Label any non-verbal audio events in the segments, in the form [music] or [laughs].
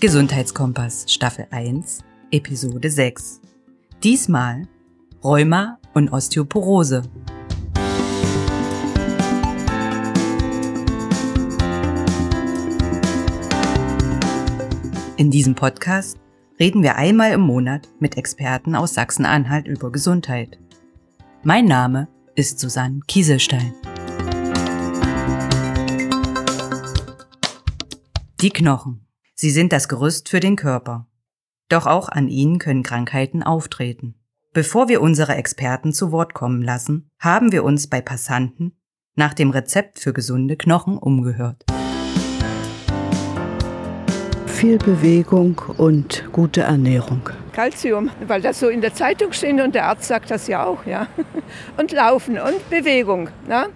Gesundheitskompass Staffel 1, Episode 6. Diesmal Rheuma und Osteoporose. In diesem Podcast reden wir einmal im Monat mit Experten aus Sachsen-Anhalt über Gesundheit. Mein Name ist Susanne Kieselstein. Die Knochen. Sie sind das Gerüst für den Körper. Doch auch an ihnen können Krankheiten auftreten. Bevor wir unsere Experten zu Wort kommen lassen, haben wir uns bei Passanten nach dem Rezept für gesunde Knochen umgehört viel Bewegung und gute Ernährung. Kalzium, weil das so in der Zeitung steht und der Arzt sagt das ja auch, ja. [laughs] Und Laufen und Bewegung. Ne?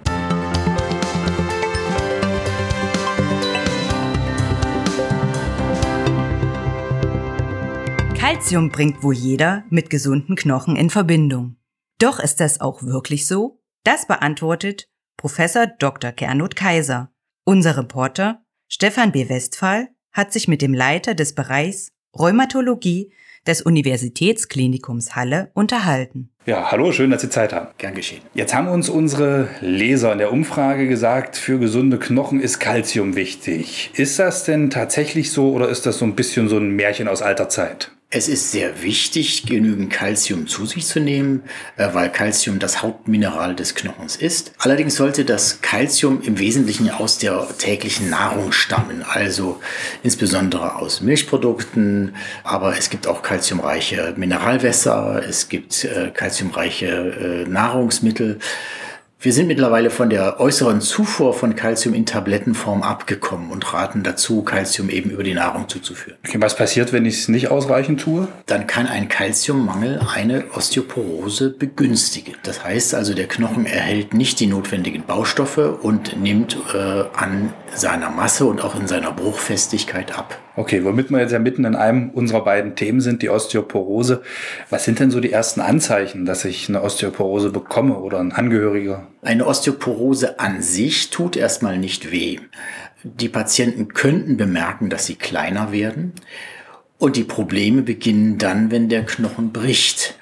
Kalzium bringt wohl jeder mit gesunden Knochen in Verbindung. Doch ist das auch wirklich so? Das beantwortet Professor Dr. Gernot Kaiser. Unser Reporter Stefan B. Westphal hat sich mit dem Leiter des Bereichs Rheumatologie des Universitätsklinikums Halle unterhalten. Ja, hallo, schön, dass Sie Zeit haben. Gern geschehen. Jetzt haben uns unsere Leser in der Umfrage gesagt, für gesunde Knochen ist Kalzium wichtig. Ist das denn tatsächlich so oder ist das so ein bisschen so ein Märchen aus alter Zeit? Es ist sehr wichtig, genügend Kalzium zu sich zu nehmen, äh, weil Kalzium das Hauptmineral des Knochens ist. Allerdings sollte das Kalzium im Wesentlichen aus der täglichen Nahrung stammen, also insbesondere aus Milchprodukten, aber es gibt auch kalziumreiche Mineralwässer, es gibt äh, kalziumreiche äh, Nahrungsmittel. Wir sind mittlerweile von der äußeren Zufuhr von Kalzium in Tablettenform abgekommen und raten dazu, Kalzium eben über die Nahrung zuzuführen. Okay, was passiert, wenn ich es nicht ausreichend tue? Dann kann ein Kalziummangel eine Osteoporose begünstigen. Das heißt also, der Knochen erhält nicht die notwendigen Baustoffe und nimmt äh, an seiner Masse und auch in seiner Bruchfestigkeit ab. Okay, womit wir jetzt ja mitten in einem unserer beiden Themen sind, die Osteoporose. Was sind denn so die ersten Anzeichen, dass ich eine Osteoporose bekomme oder ein Angehöriger? Eine Osteoporose an sich tut erstmal nicht weh. Die Patienten könnten bemerken, dass sie kleiner werden. Und die Probleme beginnen dann, wenn der Knochen bricht.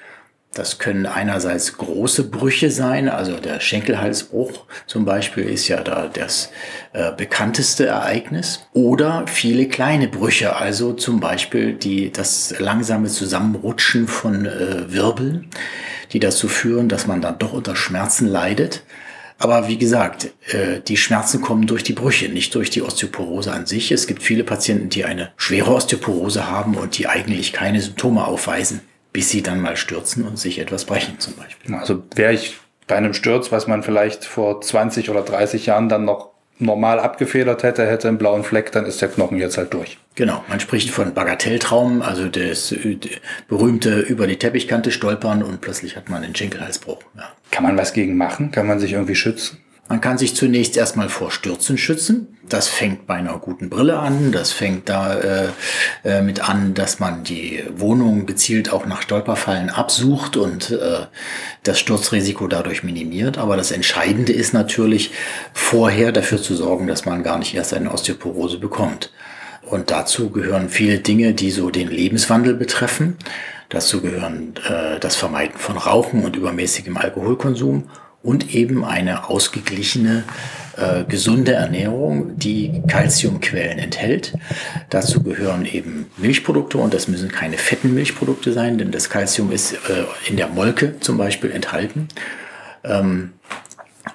Das können einerseits große Brüche sein, also der Schenkelhalsbruch zum Beispiel ist ja da das äh, bekannteste Ereignis, oder viele kleine Brüche, also zum Beispiel die, das langsame Zusammenrutschen von äh, Wirbeln, die dazu führen, dass man dann doch unter Schmerzen leidet. Aber wie gesagt, äh, die Schmerzen kommen durch die Brüche, nicht durch die Osteoporose an sich. Es gibt viele Patienten, die eine schwere Osteoporose haben und die eigentlich keine Symptome aufweisen bis sie dann mal stürzen und sich etwas brechen zum Beispiel. Also wäre ich bei einem Sturz, was man vielleicht vor 20 oder 30 Jahren dann noch normal abgefedert hätte, hätte einen blauen Fleck, dann ist der Knochen jetzt halt durch. Genau, man spricht von Bagatelltraum, also das berühmte über die Teppichkante stolpern und plötzlich hat man einen Schenkelhalsbruch. Ja. Kann man was gegen machen? Kann man sich irgendwie schützen? Man kann sich zunächst erstmal vor Stürzen schützen. Das fängt bei einer guten Brille an. Das fängt da äh, äh, mit an, dass man die Wohnung gezielt auch nach Stolperfallen absucht und äh, das Sturzrisiko dadurch minimiert. Aber das Entscheidende ist natürlich, vorher dafür zu sorgen, dass man gar nicht erst eine Osteoporose bekommt. Und dazu gehören viele Dinge, die so den Lebenswandel betreffen. Dazu gehören äh, das Vermeiden von Rauchen und übermäßigem Alkoholkonsum und eben eine ausgeglichene, äh, gesunde Ernährung, die Kalziumquellen enthält. Dazu gehören eben Milchprodukte und das müssen keine fetten Milchprodukte sein, denn das Kalzium ist äh, in der Molke zum Beispiel enthalten. Ähm,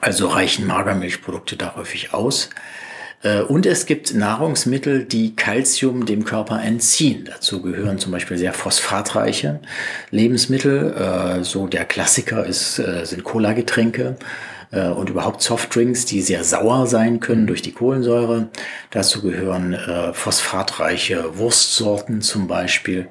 also reichen Magermilchprodukte da häufig aus. Äh, und es gibt Nahrungsmittel, die Kalzium dem Körper entziehen. Dazu gehören zum Beispiel sehr phosphatreiche Lebensmittel. Äh, so der Klassiker ist, äh, sind Cola-Getränke und überhaupt Softdrinks, die sehr sauer sein können durch die Kohlensäure. Dazu gehören phosphatreiche Wurstsorten zum Beispiel,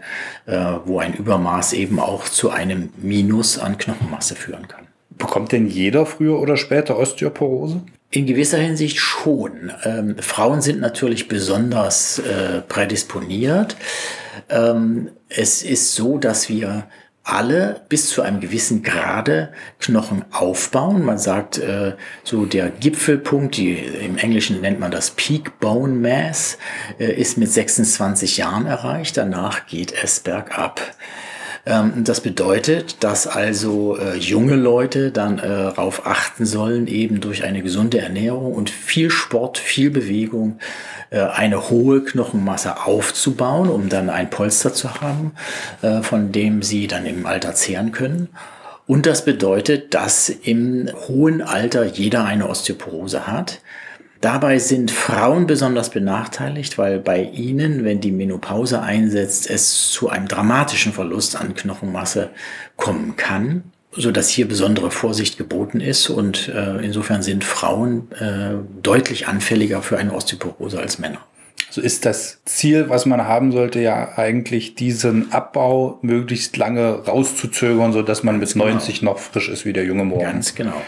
wo ein Übermaß eben auch zu einem Minus an Knochenmasse führen kann. Bekommt denn jeder früher oder später Osteoporose? In gewisser Hinsicht schon. Ähm, Frauen sind natürlich besonders äh, prädisponiert. Ähm, es ist so, dass wir alle bis zu einem gewissen Grade Knochen aufbauen. Man sagt, äh, so der Gipfelpunkt, die, im Englischen nennt man das Peak Bone Mass, äh, ist mit 26 Jahren erreicht. Danach geht es bergab. Ähm, das bedeutet, dass also äh, junge Leute dann äh, darauf achten sollen, eben durch eine gesunde Ernährung und viel Sport, viel Bewegung, äh, eine hohe Knochenmasse aufzubauen, um dann ein Polster zu haben, von dem sie dann im Alter zehren können. Und das bedeutet, dass im hohen Alter jeder eine Osteoporose hat. Dabei sind Frauen besonders benachteiligt, weil bei ihnen, wenn die Menopause einsetzt, es zu einem dramatischen Verlust an Knochenmasse kommen kann, so dass hier besondere Vorsicht geboten ist und äh, insofern sind Frauen äh, deutlich anfälliger für eine Osteoporose als Männer. So ist das Ziel, was man haben sollte, ja eigentlich diesen Abbau möglichst lange rauszuzögern, so dass man mit genau. 90 noch frisch ist wie der junge Morgen. Ganz genau.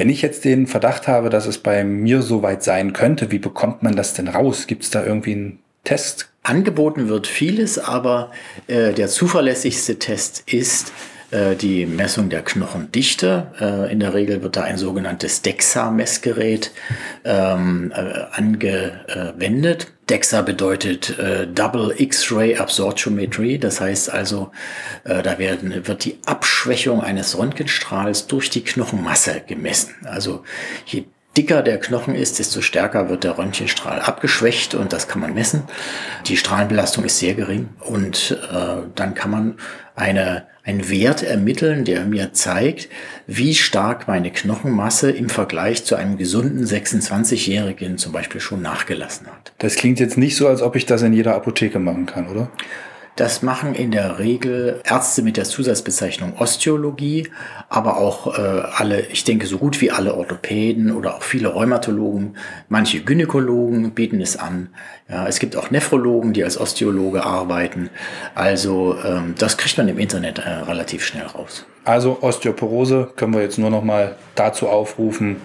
Wenn ich jetzt den Verdacht habe, dass es bei mir soweit sein könnte, wie bekommt man das denn raus? Gibt es da irgendwie einen Test? Angeboten wird vieles, aber äh, der zuverlässigste Test ist äh, die Messung der Knochendichte. Äh, in der Regel wird da ein sogenanntes DEXA-Messgerät ähm, äh, angewendet. DEXA bedeutet Double X-Ray Absorptiometry. Das heißt also, da werden, wird die Abschwächung eines Röntgenstrahls durch die Knochenmasse gemessen. Also je dicker der Knochen ist, desto stärker wird der Röntgenstrahl abgeschwächt und das kann man messen. Die Strahlenbelastung ist sehr gering und äh, dann kann man eine, einen Wert ermitteln, der mir zeigt, wie stark meine Knochenmasse im Vergleich zu einem gesunden 26-Jährigen zum Beispiel schon nachgelassen hat. Das klingt jetzt nicht so, als ob ich das in jeder Apotheke machen kann, oder? Das machen in der Regel Ärzte mit der Zusatzbezeichnung Osteologie, aber auch äh, alle, ich denke so gut wie alle Orthopäden oder auch viele Rheumatologen, manche Gynäkologen bieten es an. Ja, es gibt auch Nephrologen, die als Osteologe arbeiten. Also ähm, das kriegt man im Internet äh, relativ schnell raus. Also Osteoporose können wir jetzt nur noch mal dazu aufrufen,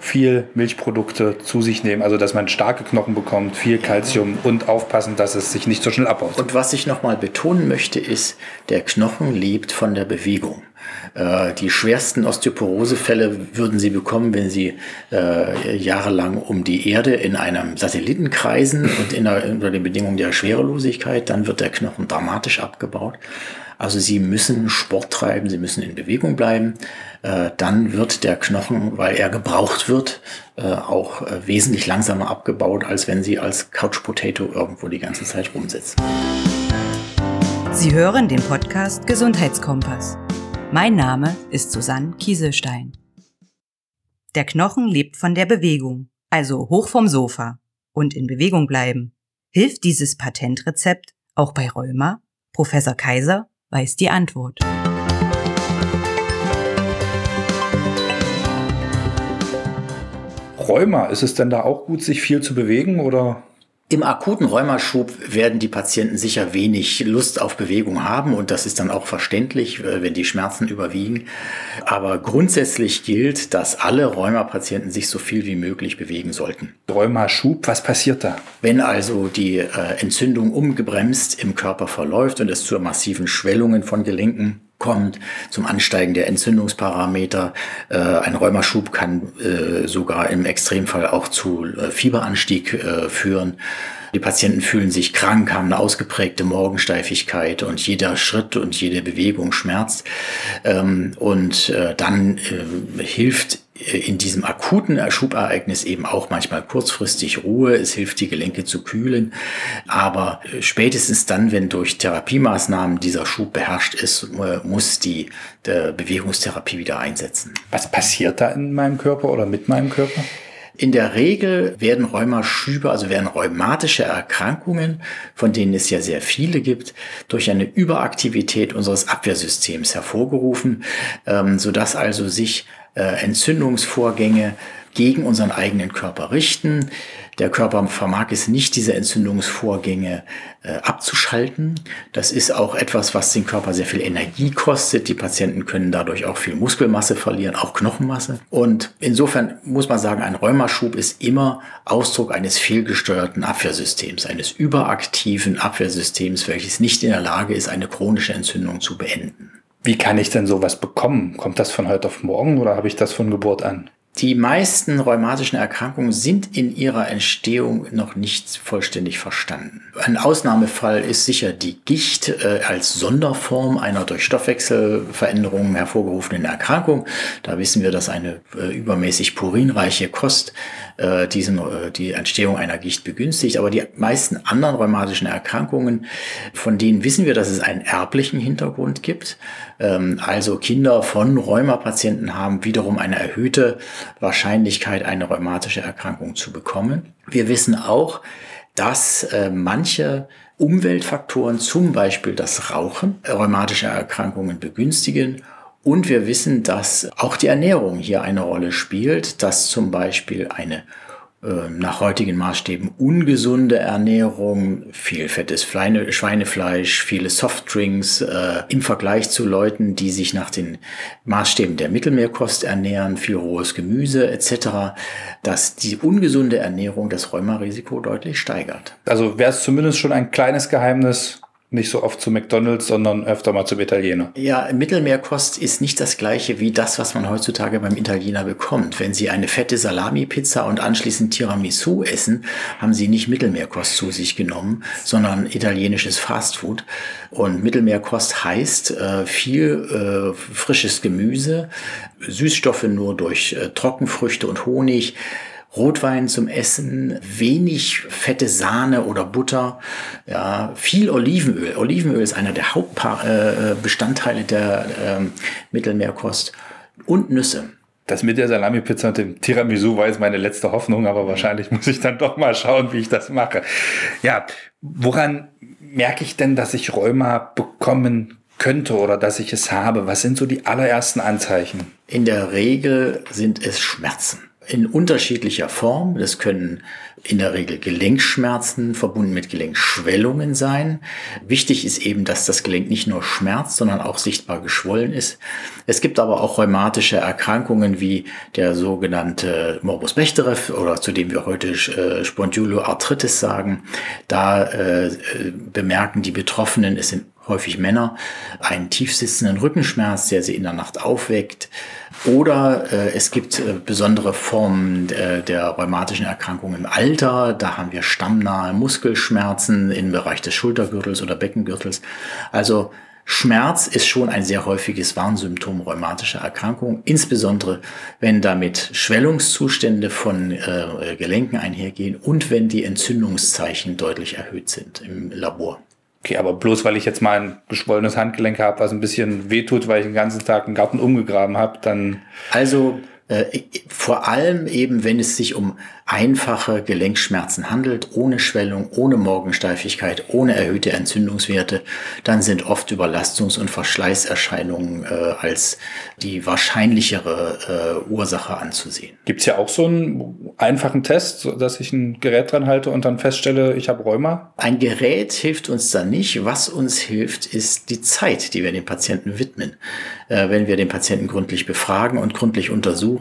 viel Milchprodukte zu sich nehmen, also dass man starke Knochen bekommt, viel Kalzium und aufpassen, dass es sich nicht so schnell abbaut. Und was ich nochmal betonen möchte, ist, der Knochen lebt von der Bewegung. Äh, die schwersten Osteoporosefälle würden Sie bekommen, wenn Sie äh, jahrelang um die Erde in einem Satelliten kreisen und in der, unter den Bedingungen der Schwerelosigkeit, dann wird der Knochen dramatisch abgebaut. Also Sie müssen Sport treiben, Sie müssen in Bewegung bleiben. Äh, dann wird der Knochen, weil er gebraucht wird, äh, auch äh, wesentlich langsamer abgebaut, als wenn Sie als Couch Potato irgendwo die ganze Zeit rumsitzen. Sie hören den Podcast Gesundheitskompass. Mein Name ist Susanne Kieselstein. Der Knochen lebt von der Bewegung, also hoch vom Sofa und in Bewegung bleiben. Hilft dieses Patentrezept auch bei Rheuma? Professor Kaiser weiß die Antwort. Rheuma, ist es denn da auch gut, sich viel zu bewegen oder? Im akuten Rheumaschub werden die Patienten sicher wenig Lust auf Bewegung haben und das ist dann auch verständlich, äh, wenn die Schmerzen überwiegen. Aber grundsätzlich gilt, dass alle Rheumapatienten sich so viel wie möglich bewegen sollten. Rheumaschub, was passiert da? Wenn also die äh, Entzündung ungebremst im Körper verläuft und es zu massiven Schwellungen von Gelenken kommt, zum Ansteigen der Entzündungsparameter. Äh, ein Rheumaschub kann äh, sogar im Extremfall auch zu äh, Fieberanstieg äh, führen. Die Patienten fühlen sich krank, haben eine ausgeprägte Morgensteifigkeit und jeder Schritt und jede Bewegung schmerzt. Ähm, und äh, dann hilft in diesem akuten Schubereignis eben auch manchmal kurzfristig Ruhe. Es hilft, die Gelenke zu kühlen. Aber spätestens dann, wenn durch Therapiemaßnahmen dieser Schub beherrscht ist, muss die Bewegungstherapie wieder einsetzen. Was passiert da in meinem Körper oder mit meinem Körper? In der Regel werden Rheumaschübe, also werden rheumatische Erkrankungen, von denen es ja sehr viele gibt, durch eine Überaktivität unseres Abwehrsystems hervorgerufen, ähm, sodass also sich äh, Entzündungsvorgänge gegen unseren eigenen Körper richten. Der Körper vermag es nicht, diese Entzündungsvorgänge äh, abzuschalten. Das ist auch etwas, was den Körper sehr viel Energie kostet. Die Patienten können dadurch auch viel Muskelmasse verlieren, auch Knochenmasse. Und insofern muss man sagen, ein Rheumaschub ist immer Ausdruck eines fehlgesteuerten Abwehrsystems, eines überaktiven Abwehrsystems, welches nicht in der Lage ist, eine chronische Entzündung zu beenden. Wie kann ich denn sowas bekommen? Kommt das von heute auf morgen oder habe ich das von Geburt an? Die meisten rheumatischen Erkrankungen sind in ihrer Entstehung noch nicht vollständig verstanden. Ein Ausnahmefall ist sicher die Gicht äh, als Sonderform einer durch Stoffwechselveränderungen hervorgerufenen Erkrankung. Da wissen wir, dass eine äh, übermäßig purinreiche Kost äh, diesen, die Entstehung einer Gicht begünstigt. Aber die meisten anderen rheumatischen Erkrankungen, von denen wissen wir, dass es einen erblichen Hintergrund gibt. Ähm, also Kinder von Rheumapatienten haben wiederum eine erhöhte Wahrscheinlichkeit, eine rheumatische Erkrankung zu bekommen. Wir wissen auch, dass äh, manche Umweltfaktoren, zum Beispiel das Rauchen, rheumatische Erkrankungen begünstigen und wir wissen, dass auch die Ernährung hier eine Rolle spielt, dass zum Beispiel eine nach heutigen Maßstäben ungesunde Ernährung, viel fettes Schweinefleisch, viele Softdrinks äh, im Vergleich zu Leuten, die sich nach den Maßstäben der Mittelmeerkost ernähren, viel rohes Gemüse etc., dass die ungesunde Ernährung das Rheumarisiko deutlich steigert. Also wäre es zumindest schon ein kleines Geheimnis, nicht so oft zu McDonalds, sondern öfter mal zum Italiener. Ja, Mittelmeerkost ist nicht das gleiche wie das, was man heutzutage beim Italiener bekommt. Wenn Sie eine fette Salami-Pizza und anschließend Tiramisu essen, haben Sie nicht Mittelmeerkost zu sich genommen, sondern italienisches Fastfood. Und Mittelmeerkost heißt äh, viel äh, frisches Gemüse, Süßstoffe nur durch äh, Trockenfrüchte und Honig, Rotwein zum Essen, wenig fette Sahne oder Butter, ja, viel Olivenöl. Olivenöl ist einer der Hauptbestandteile der äh, Mittelmeerkost und Nüsse. Das mit der Salami-Pizza und dem Tiramisu war jetzt meine letzte Hoffnung, aber wahrscheinlich muss ich dann doch mal schauen, wie ich das mache. Ja, woran merke ich denn, dass ich Rheuma bekommen könnte oder dass ich es habe? Was sind so die allerersten Anzeichen? In der Regel sind es Schmerzen in unterschiedlicher Form. Das können in der Regel Gelenkschmerzen verbunden mit Gelenkschwellungen sein. Wichtig ist eben, dass das Gelenk nicht nur schmerzt, sondern auch sichtbar geschwollen ist. Es gibt aber auch rheumatische Erkrankungen wie der sogenannte Morbus Bechterew oder zu dem wir heute äh, Spondyloarthritis sagen. Da äh, bemerken die Betroffenen, es sind häufig Männer, einen tiefsitzenden Rückenschmerz, der sie in der Nacht aufweckt. Oder äh, es gibt äh, besondere Formen äh, der rheumatischen Erkrankung im Alter. Da haben wir stammnahe Muskelschmerzen im Bereich des Schultergürtels oder Beckengürtels. Also Schmerz ist schon ein sehr häufiges Warnsymptom rheumatischer Erkrankungen, insbesondere wenn damit Schwellungszustände von äh, Gelenken einhergehen und wenn die Entzündungszeichen deutlich erhöht sind im Labor. Okay, aber bloß weil ich jetzt mal ein geschwollenes Handgelenk habe, was ein bisschen wehtut, weil ich den ganzen Tag einen Garten umgegraben habe, dann. Also äh, vor allem eben, wenn es sich um einfache Gelenkschmerzen handelt, ohne Schwellung, ohne Morgensteifigkeit, ohne erhöhte Entzündungswerte, dann sind oft Überlastungs- und Verschleißerscheinungen äh, als die wahrscheinlichere äh, Ursache anzusehen. Gibt's ja auch so einen einfachen Test, dass ich ein Gerät dran halte und dann feststelle, ich habe Rheuma? Ein Gerät hilft uns da nicht. Was uns hilft, ist die Zeit, die wir dem Patienten widmen. Äh, wenn wir den Patienten gründlich befragen und gründlich untersuchen,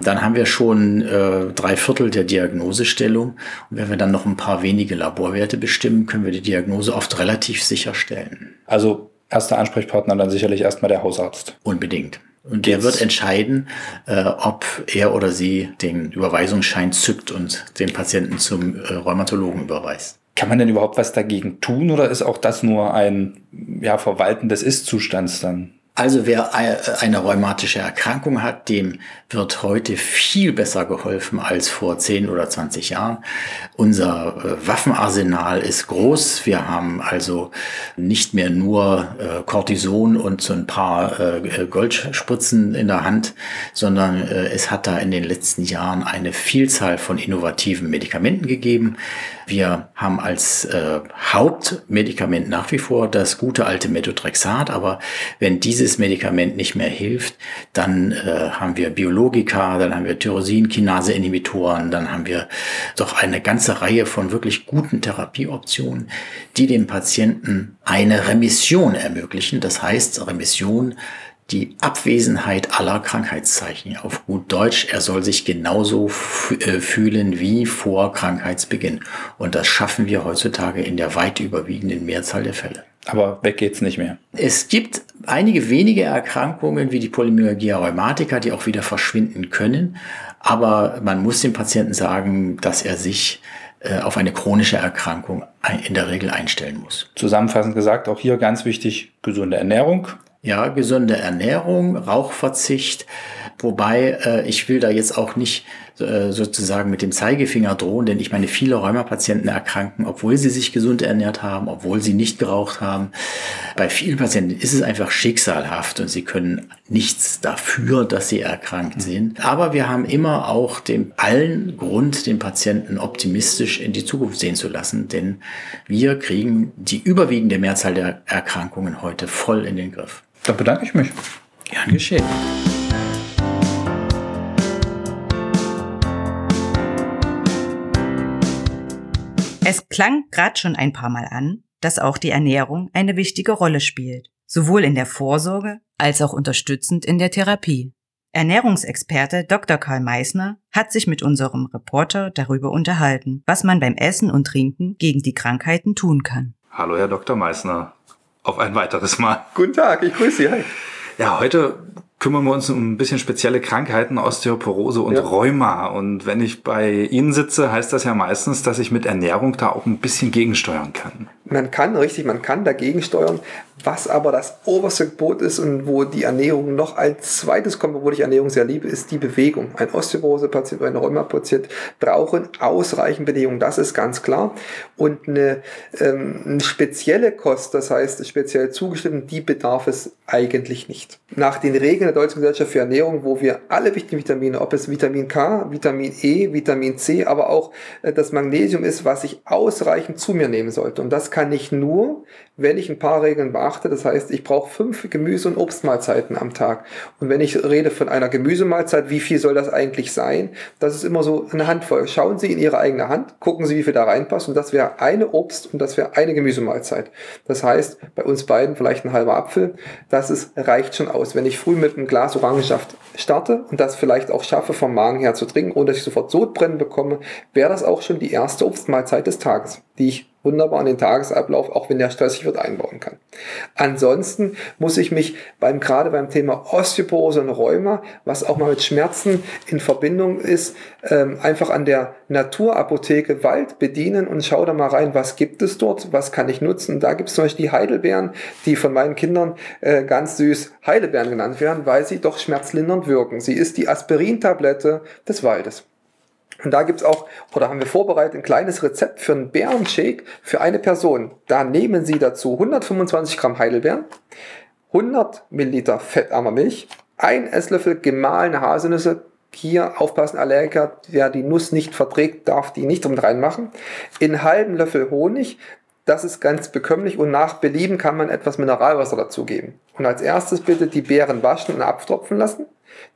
dann haben wir schon äh, drei Viertel der Diagnosestellung. Und wenn wir dann noch ein paar wenige Laborwerte bestimmen, können wir die Diagnose oft relativ sicher stellen. Also erster Ansprechpartner dann sicherlich erstmal der Hausarzt. Unbedingt. Und der wird entscheiden, äh, ob er oder sie den Überweisungsschein zückt und den Patienten zum äh, Rheumatologen überweist. Kann man denn überhaupt was dagegen tun oder ist auch das nur ein ja, Verwalten des Ist-Zustands dann? Also wer eine rheumatische Erkrankung hat, dem wird heute viel besser geholfen als vor 10 oder 20 Jahren. Unser äh, Waffenarsenal ist groß. Wir haben also nicht mehr nur äh, Cortison und so ein paar äh, Goldspritzen in der Hand, sondern es hat da in den letzten Jahren eine Vielzahl von innovativen Medikamenten gegeben. Wir haben als äh, Hauptmedikament nach wie vor das gute alte Methotrexat, aber wenn dieses dieses Medikament nicht mehr hilft, dann äh, haben wir Biologika, dann haben wir Tyrosinkinase-Inhibitoren, dann haben wir doch eine ganze Reihe von wirklich guten Therapieoptionen, die dem Patienten eine Remission ermöglichen. Das heißt, Remission die Abwesenheit aller Krankheitszeichen. Auf gut Deutsch, er soll sich genauso äh, fühlen wie vor Krankheitsbeginn. Und das schaffen wir heutzutage in der weit überwiegenden Mehrzahl der Fälle. Aber weg geht's nicht mehr. Es gibt einige wenige Erkrankungen wie die Polymyalgia rheumatica, die auch wieder verschwinden können. Aber man muss dem Patienten sagen, dass er sich äh, auf eine chronische Erkrankung in der Regel einstellen muss. Zusammenfassend gesagt, auch hier ganz wichtig, gesunde Ernährung, ja, gesunde Ernährung, Rauchverzicht, wobei äh, ich will da jetzt auch nicht äh, sozusagen mit dem Zeigefinger drohen, denn ich meine, viele Rheumapatienten erkranken, obwohl sie sich gesund ernährt haben, obwohl sie nicht geraucht haben. Bei vielen Patienten ist es einfach schicksalhaft und sie können nichts dafür, dass sie erkrankt sind. Aber wir haben immer auch den allen Grund, den Patienten optimistisch in die Zukunft sehen zu lassen, denn wir kriegen die überwiegende Mehrzahl der Erkrankungen heute voll in den Griff. Dann bedanke ich mich. Gern geschehen. Es klang gerade schon ein paar Mal an, dass auch die Ernährung eine wichtige Rolle spielt, sowohl in der Vorsorge als auch unterstützend in der Therapie. Ernährungsexperte Dr. Karl Meissner hat sich mit unserem Reporter darüber unterhalten, was man beim Essen und Trinken gegen die Krankheiten tun kann. Hallo, Herr Dr. Meissner auf ein weiteres Mal. Guten Tag, ich grüße Sie. Hi. Ja, heute kümmern wir uns um ein bisschen spezielle Krankheiten, Osteoporose und ja. Rheuma. Und wenn ich bei Ihnen sitze, heißt das ja meistens, dass ich mit Ernährung da auch ein bisschen gegensteuern kann. Man kann, richtig, man kann dagegen steuern. Was aber das oberste Gebot ist und wo die Ernährung noch als zweites kommt, obwohl ich Ernährung sehr liebe, ist die Bewegung. Ein Osteoporose-Patient oder ein Rheuma-Patient brauchen ausreichend Bewegung, das ist ganz klar. Und eine, ähm, eine spezielle Kost, das heißt speziell zugeschnitten, die bedarf es eigentlich nicht. Nach den Regeln der Deutschen Gesellschaft für Ernährung, wo wir alle wichtigen Vitamine, ob es Vitamin K, Vitamin E, Vitamin C, aber auch äh, das Magnesium ist, was ich ausreichend zu mir nehmen sollte. Und das kann ich nur, wenn ich ein paar Regeln beachte. Das heißt, ich brauche fünf Gemüse- und Obstmahlzeiten am Tag. Und wenn ich rede von einer Gemüsemahlzeit, wie viel soll das eigentlich sein? Das ist immer so eine Handvoll. Schauen Sie in Ihre eigene Hand, gucken Sie, wie viel da reinpasst. Und das wäre eine Obst- und das wäre eine Gemüsemahlzeit. Das heißt, bei uns beiden vielleicht ein halber Apfel. Das ist, reicht schon aus. Wenn ich früh mit einem Glas Orangensaft starte und das vielleicht auch schaffe, vom Magen her zu trinken, ohne dass ich sofort Sodbrennen bekomme, wäre das auch schon die erste Obstmahlzeit des Tages, die ich wunderbar in den Tagesablauf, auch wenn der stressig wird, einbauen kann. Ansonsten muss ich mich beim, gerade beim Thema Osteoporose und Rheuma, was auch mal mit Schmerzen in Verbindung ist, ähm, einfach an der Naturapotheke Wald bedienen und schau da mal rein, was gibt es dort, was kann ich nutzen. Da gibt es zum Beispiel die Heidelbeeren, die von meinen Kindern äh, ganz süß Heidelbeeren genannt werden, weil sie doch schmerzlindernd wirken. Sie ist die Aspirintablette des Waldes. Und da gibt's auch, oder haben wir vorbereitet, ein kleines Rezept für einen Bärenshake für eine Person. Da nehmen Sie dazu 125 Gramm Heidelbeeren, 100 Milliliter fettarmer Milch, ein Esslöffel gemahlene Haselnüsse, hier aufpassen, Allergiker, wer die Nuss nicht verträgt, darf die nicht mit reinmachen. In halben Löffel Honig, das ist ganz bekömmlich und nach Belieben kann man etwas Mineralwasser dazugeben. Und als erstes bitte die Beeren waschen und abtropfen lassen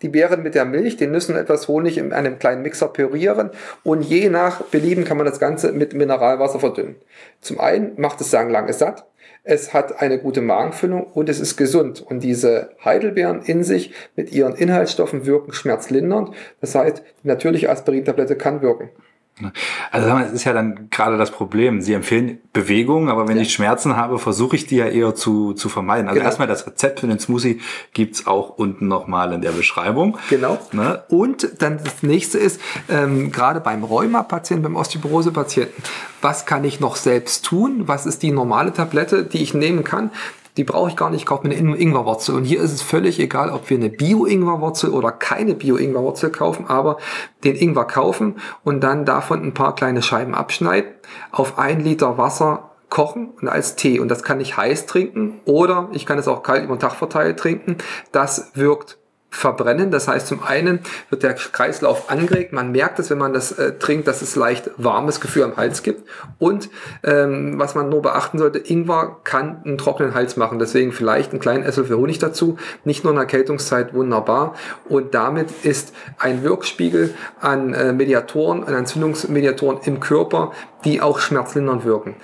die Beeren mit der Milch, den Nüssen etwas Honig in einem kleinen Mixer pürieren und je nach Belieben kann man das Ganze mit Mineralwasser verdünnen. Zum einen macht es sagen lange satt, es hat eine gute Magenfüllung und es ist gesund. Und diese Heidelbeeren in sich mit ihren Inhaltsstoffen wirken schmerzlindernd. Das heißt, die natürliche Aspirintablette kann wirken. Also es ist ja dann gerade das Problem. Sie empfehlen Bewegung, aber wenn ja. ich Schmerzen habe, versuche ich die ja eher zu, zu vermeiden. Also genau. erstmal das Rezept für den Smoothie gibt's auch unten nochmal in der Beschreibung. Genau. Ne? Und dann das nächste ist, ähm, gerade beim Rheuma-Patienten, beim Osteoporose-Patienten, was kann ich noch selbst tun? Was ist die normale Tablette, die ich nehmen kann? Die brauche ich gar nicht, ich kaufe mir eine Ingwerwurzel. Und hier ist es völlig egal, ob wir eine Bio-Ingwerwurzel oder keine Bio-Ingwerwurzel kaufen, aber den Ingwer kaufen und dann davon ein paar kleine Scheiben abschneiden, auf ein Liter Wasser kochen und als Tee. Und das kann ich heiß trinken oder ich kann es auch kalt über den Tag verteilt trinken. Das wirkt verbrennen. Das heißt, zum einen wird der Kreislauf angeregt. Man merkt es, wenn man das äh, trinkt, dass es leicht warmes Gefühl am Hals gibt. Und ähm, was man nur beachten sollte, Ingwer kann einen trockenen Hals machen. Deswegen vielleicht einen kleinen Esslöffel Honig dazu. Nicht nur in der Erkältungszeit wunderbar. Und damit ist ein Wirkspiegel an äh, Mediatoren, an Entzündungsmediatoren im Körper, die auch schmerzlindernd wirken.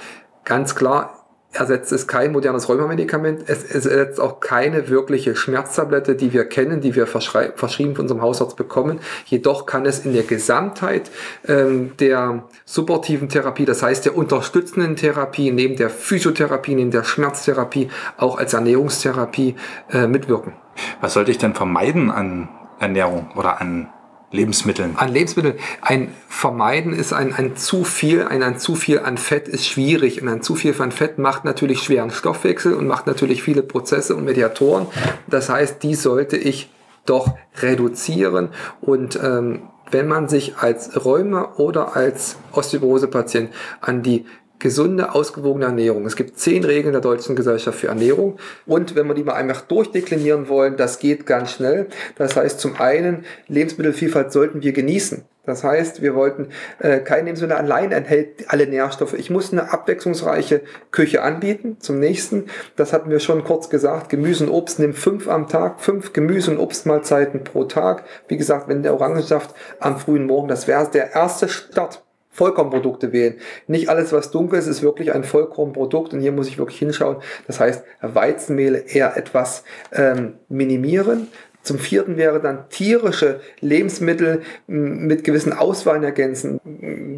Ganz klar, ersetzt es kein modernes Rheumamedikament. Es, es ersetzt auch keine wirkliche Schmerztablette, die wir kennen, die wir verschrieben von unserem Hausarzt bekommen. Jedoch kann es in der Gesamtheit ähm, der supportiven Therapie, das heißt der unterstützenden Therapie, neben der Physiotherapie, neben der Schmerztherapie, auch als Ernährungstherapie äh, mitwirken. Was sollte ich denn vermeiden an Ernährung oder an Lebensmitteln. An Lebensmitteln. Ein Vermeiden ist ein, ein zu viel, ein, ein zu viel an Fett ist schwierig. Und ein zu viel von Fett macht natürlich schweren Stoffwechsel und macht natürlich viele Prozesse und Mediatoren. Das heißt, die sollte ich doch reduzieren und ähm, wenn man sich als Rheuma oder als Osteoporose-Patient an die gesunde, ausgewogene Ernährung. Es gibt zehn Regeln der Deutschen Gesellschaft für Ernährung. Und wenn wir die mal einfach durchdeklinieren wollen, das geht ganz schnell. Das heißt, zum einen, Lebensmittelvielfalt sollten wir genießen. Das heißt, wir wollten äh, kein Lebensmittel allein enthält alle Nährstoffe. Ich muss eine abwechslungsreiche Küche anbieten. Zum nächsten, das hatten wir schon kurz gesagt, Gemüse und Obst nimm fünf am Tag, fünf Gemüse- und Obstmahlzeiten pro Tag. Wie gesagt, wenn der Orangensaft am frühen Morgen, das wäre der erste Start Vollkornprodukte wählen. Nicht alles, was dunkel ist, ist wirklich ein Vollkornprodukt und hier muss ich wirklich hinschauen. Das heißt, Weizenmehl eher etwas ähm, minimieren. Zum vierten wäre dann tierische Lebensmittel mit gewissen Auswahlen ergänzen.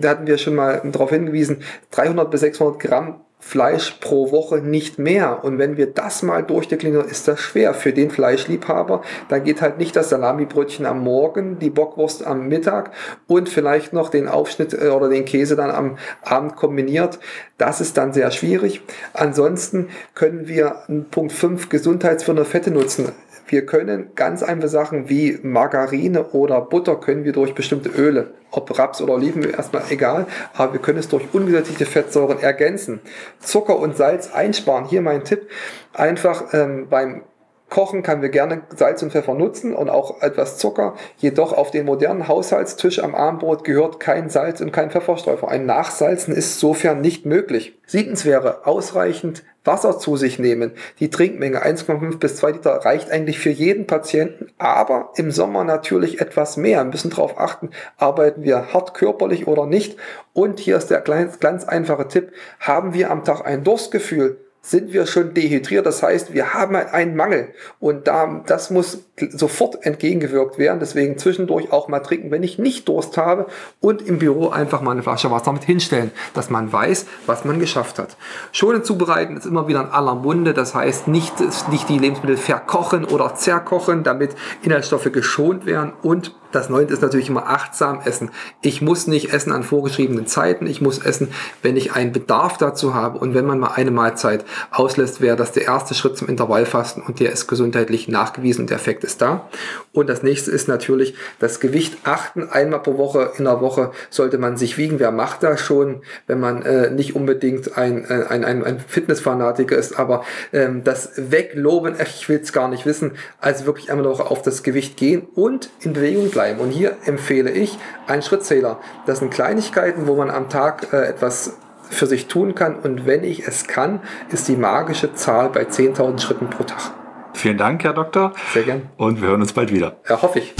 Da hatten wir schon mal darauf hingewiesen, 300 bis 600 Gramm Fleisch pro Woche nicht mehr. Und wenn wir das mal durchdeklinieren, ist das schwer für den Fleischliebhaber. Dann geht halt nicht das Salamibrötchen am Morgen, die Bockwurst am Mittag und vielleicht noch den Aufschnitt äh, oder den Käse dann am Abend kombiniert. Das ist dann sehr schwierig. Ansonsten können wir Punkt 5 gesundheitsführende Fette nutzen. Wir können ganz einfache Sachen wie Margarine oder Butter können wir durch bestimmte Öle, ob Raps oder Oliven, erstmal egal, aber wir können es durch ungesättigte Fettsäuren ergänzen. Zucker und Salz einsparen. Hier mein Tipp. Einfach ähm, beim Kochen kann wir gerne Salz und Pfeffer nutzen und auch etwas Zucker. Jedoch auf den modernen Haushaltstisch am Abendbrot gehört kein Salz und kein Pfeffersträufer. Ein Nachsalzen ist sofern nicht möglich. Siebtens wäre ausreichend Wasser zu sich nehmen. Die Trinkmenge 1,5 bis 2 Liter reicht eigentlich für jeden Patienten, aber im Sommer natürlich etwas mehr. Wir müssen darauf achten, arbeiten wir hart körperlich oder nicht. Und hier ist der ganz einfache Tipp, haben wir am Tag ein Durstgefühl, sind wir schon dehydriert. Das heißt, wir haben einen Mangel und da, das muss sofort entgegengewirkt werden. Deswegen zwischendurch auch mal trinken, wenn ich nicht Durst habe und im Büro einfach mal eine Flasche Wasser mit hinstellen, dass man weiß, was man geschafft hat. Schonend zubereiten ist immer wieder in aller Munde. Das heißt, nicht, nicht die Lebensmittel verkochen oder zerkochen, damit Inhaltsstoffe geschont werden und das Neunte ist natürlich immer achtsam essen. Ich muss nicht essen an vorgeschriebenen Zeiten. Ich muss essen, wenn ich einen Bedarf dazu habe. Und wenn man mal eine Mahlzeit auslässt, wäre das der erste Schritt zum Intervallfasten und der ist gesundheitlich nachgewiesen und der Effekt ist da. Und das nächste ist natürlich das Gewicht achten. Einmal pro Woche in der Woche sollte man sich wiegen. Wer macht das schon, wenn man äh, nicht unbedingt ein, äh, ein, ein, ein Fitnessfanatiker ist, aber ähm, das Wegloben, ich will es gar nicht wissen, also wirklich einmal noch auf das Gewicht gehen und in Bewegung bleiben. Und hier empfehle ich einen Schrittzähler. Das sind Kleinigkeiten, wo man am Tag äh, etwas für sich tun kann. Und wenn ich es kann, ist die magische Zahl bei 10.000 Schritten pro Tag. Vielen Dank, Herr Doktor. Sehr gern. Und wir hören uns bald wieder. Ja, hoffe ich.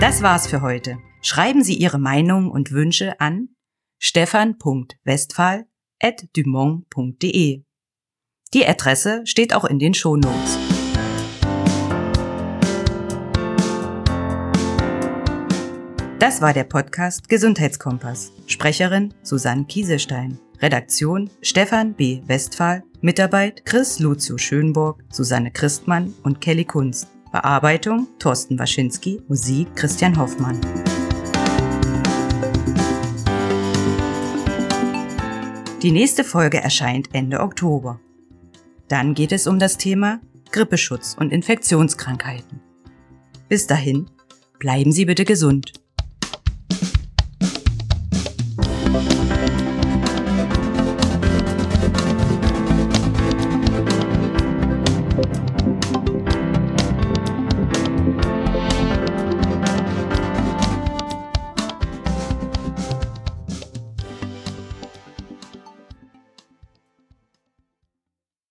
Das war's für heute. Schreiben Sie Ihre Meinung und Wünsche an stefan.westphal.dumont.de. Die Adresse steht auch in den Shownotes. Das war der Podcast Gesundheitskompass. Sprecherin Susanne Kieselstein. Redaktion Stefan B. Westphal. Mitarbeit Chris Lucio Schönburg, Susanne Christmann und Kelly Kunst. Bearbeitung Thorsten Waschinski. Musik Christian Hoffmann. Die nächste Folge erscheint Ende Oktober. Dann geht es um das Thema Grippeschutz und Infektionskrankheiten. Bis dahin, bleiben Sie bitte gesund.